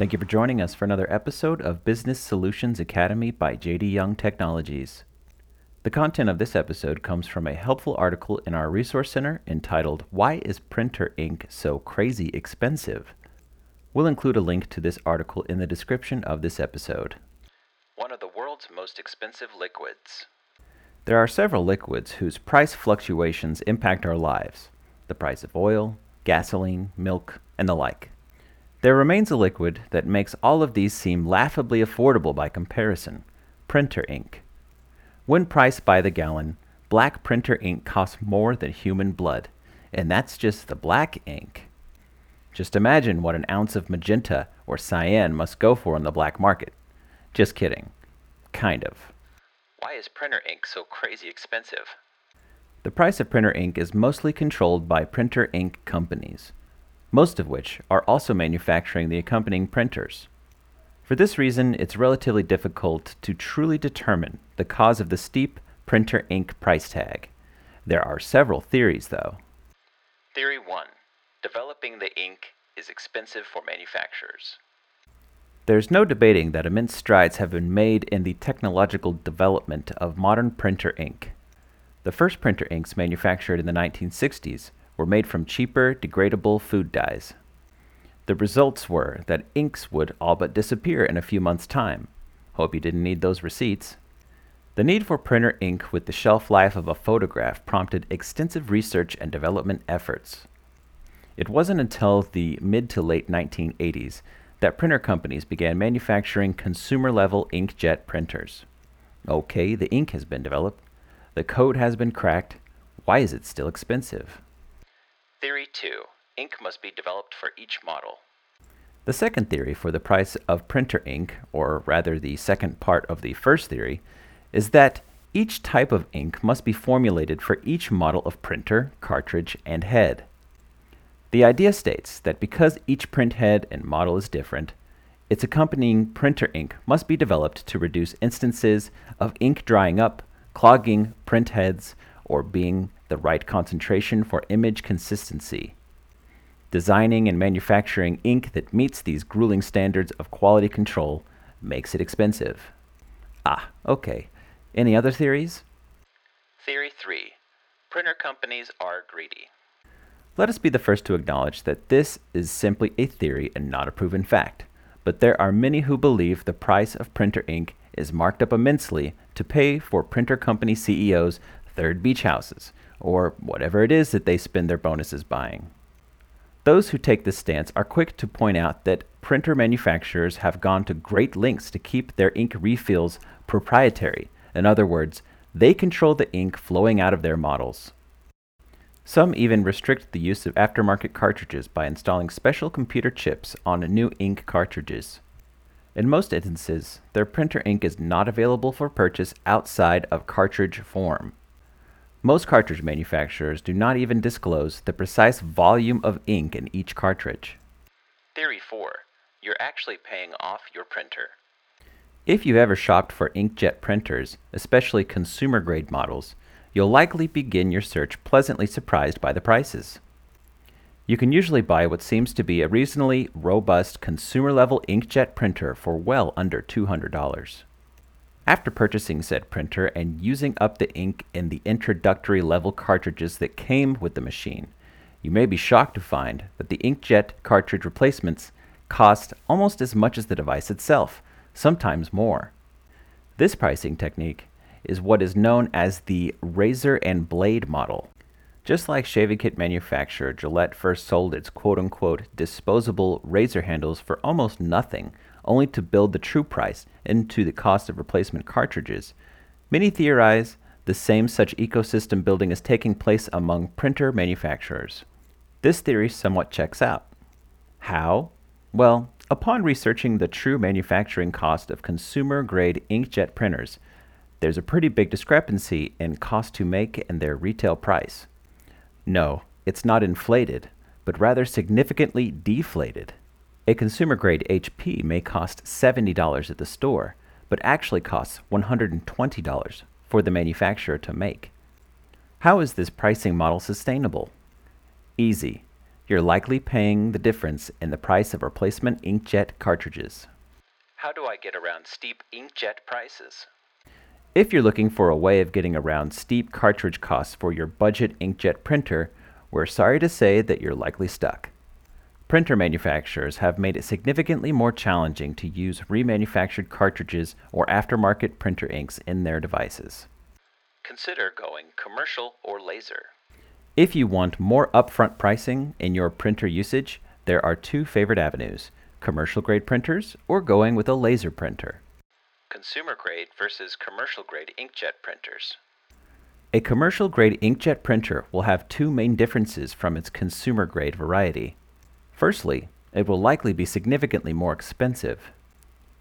Thank you for joining us for another episode of Business Solutions Academy by JD Young Technologies. The content of this episode comes from a helpful article in our resource center entitled Why is Printer Ink So Crazy Expensive? We'll include a link to this article in the description of this episode. One of the world's most expensive liquids. There are several liquids whose price fluctuations impact our lives the price of oil, gasoline, milk, and the like. There remains a liquid that makes all of these seem laughably affordable by comparison printer ink. When priced by the gallon, black printer ink costs more than human blood, and that's just the black ink. Just imagine what an ounce of magenta or cyan must go for on the black market. Just kidding. Kind of. Why is printer ink so crazy expensive? The price of printer ink is mostly controlled by printer ink companies most of which are also manufacturing the accompanying printers. For this reason, it's relatively difficult to truly determine the cause of the steep printer ink price tag. There are several theories, though. Theory 1 Developing the ink is expensive for manufacturers. There's no debating that immense strides have been made in the technological development of modern printer ink. The first printer inks manufactured in the 1960s were made from cheaper, degradable food dyes. The results were that inks would all but disappear in a few months' time. Hope you didn't need those receipts. The need for printer ink with the shelf life of a photograph prompted extensive research and development efforts. It wasn't until the mid to late 1980s that printer companies began manufacturing consumer level inkjet printers. Okay, the ink has been developed, the code has been cracked. Why is it still expensive? Theory 2 Ink must be developed for each model. The second theory for the price of printer ink, or rather the second part of the first theory, is that each type of ink must be formulated for each model of printer, cartridge, and head. The idea states that because each print head and model is different, its accompanying printer ink must be developed to reduce instances of ink drying up, clogging print heads, or being the right concentration for image consistency. Designing and manufacturing ink that meets these grueling standards of quality control makes it expensive. Ah, okay. Any other theories? Theory 3 Printer companies are greedy. Let us be the first to acknowledge that this is simply a theory and not a proven fact. But there are many who believe the price of printer ink is marked up immensely to pay for printer company CEOs' third beach houses, or whatever it is that they spend their bonuses buying. Those who take this stance are quick to point out that printer manufacturers have gone to great lengths to keep their ink refills proprietary. In other words, they control the ink flowing out of their models. Some even restrict the use of aftermarket cartridges by installing special computer chips on new ink cartridges. In most instances, their printer ink is not available for purchase outside of cartridge form. Most cartridge manufacturers do not even disclose the precise volume of ink in each cartridge. Theory 4 You're actually paying off your printer. If you've ever shopped for inkjet printers, especially consumer grade models, you'll likely begin your search pleasantly surprised by the prices. You can usually buy what seems to be a reasonably robust consumer level inkjet printer for well under $200. After purchasing said printer and using up the ink in the introductory level cartridges that came with the machine, you may be shocked to find that the inkjet cartridge replacements cost almost as much as the device itself, sometimes more. This pricing technique is what is known as the razor and blade model. Just like shaving kit manufacturer Gillette first sold its quote unquote disposable razor handles for almost nothing only to build the true price into the cost of replacement cartridges. Many theorize the same such ecosystem building is taking place among printer manufacturers. This theory somewhat checks out. How? Well, upon researching the true manufacturing cost of consumer grade inkjet printers, there's a pretty big discrepancy in cost to make and their retail price. No, it's not inflated, but rather significantly deflated. A consumer grade HP may cost $70 at the store, but actually costs $120 for the manufacturer to make. How is this pricing model sustainable? Easy. you're likely paying the difference in the price of replacement inkjet cartridges. How do I get around steep inkjet prices? If you're looking for a way of getting around steep cartridge costs for your budget inkjet printer, we're sorry to say that you're likely stuck. Printer manufacturers have made it significantly more challenging to use remanufactured cartridges or aftermarket printer inks in their devices. Consider going commercial or laser. If you want more upfront pricing in your printer usage, there are two favorite avenues commercial grade printers or going with a laser printer. Consumer grade versus commercial grade inkjet printers. A commercial grade inkjet printer will have two main differences from its consumer grade variety. Firstly, it will likely be significantly more expensive.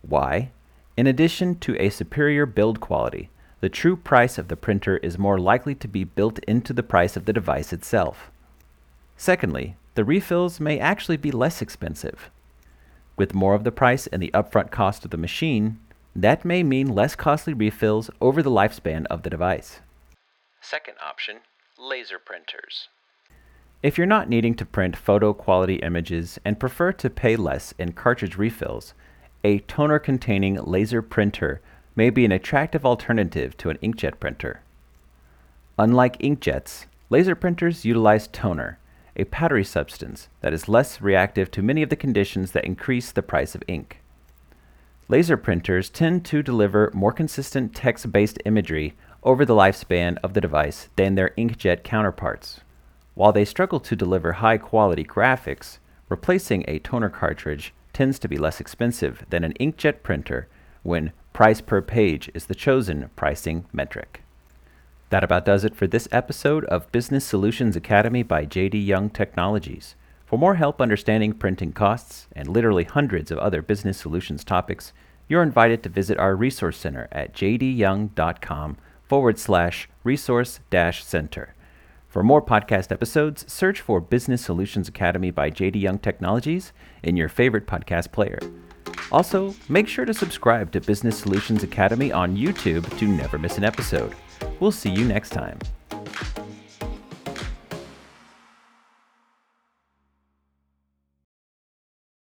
Why? In addition to a superior build quality, the true price of the printer is more likely to be built into the price of the device itself. Secondly, the refills may actually be less expensive. With more of the price and the upfront cost of the machine, that may mean less costly refills over the lifespan of the device. Second option, laser printers. If you're not needing to print photo quality images and prefer to pay less in cartridge refills, a toner containing laser printer may be an attractive alternative to an inkjet printer. Unlike inkjets, laser printers utilize toner, a powdery substance that is less reactive to many of the conditions that increase the price of ink. Laser printers tend to deliver more consistent text based imagery over the lifespan of the device than their inkjet counterparts. While they struggle to deliver high quality graphics, replacing a toner cartridge tends to be less expensive than an inkjet printer when price per page is the chosen pricing metric. That about does it for this episode of Business Solutions Academy by JD Young Technologies. For more help understanding printing costs and literally hundreds of other business solutions topics, you're invited to visit our resource center at jdyoung.com forward slash resource center. For more podcast episodes, search for Business Solutions Academy by JD Young Technologies in your favorite podcast player. Also, make sure to subscribe to Business Solutions Academy on YouTube to never miss an episode. We'll see you next time.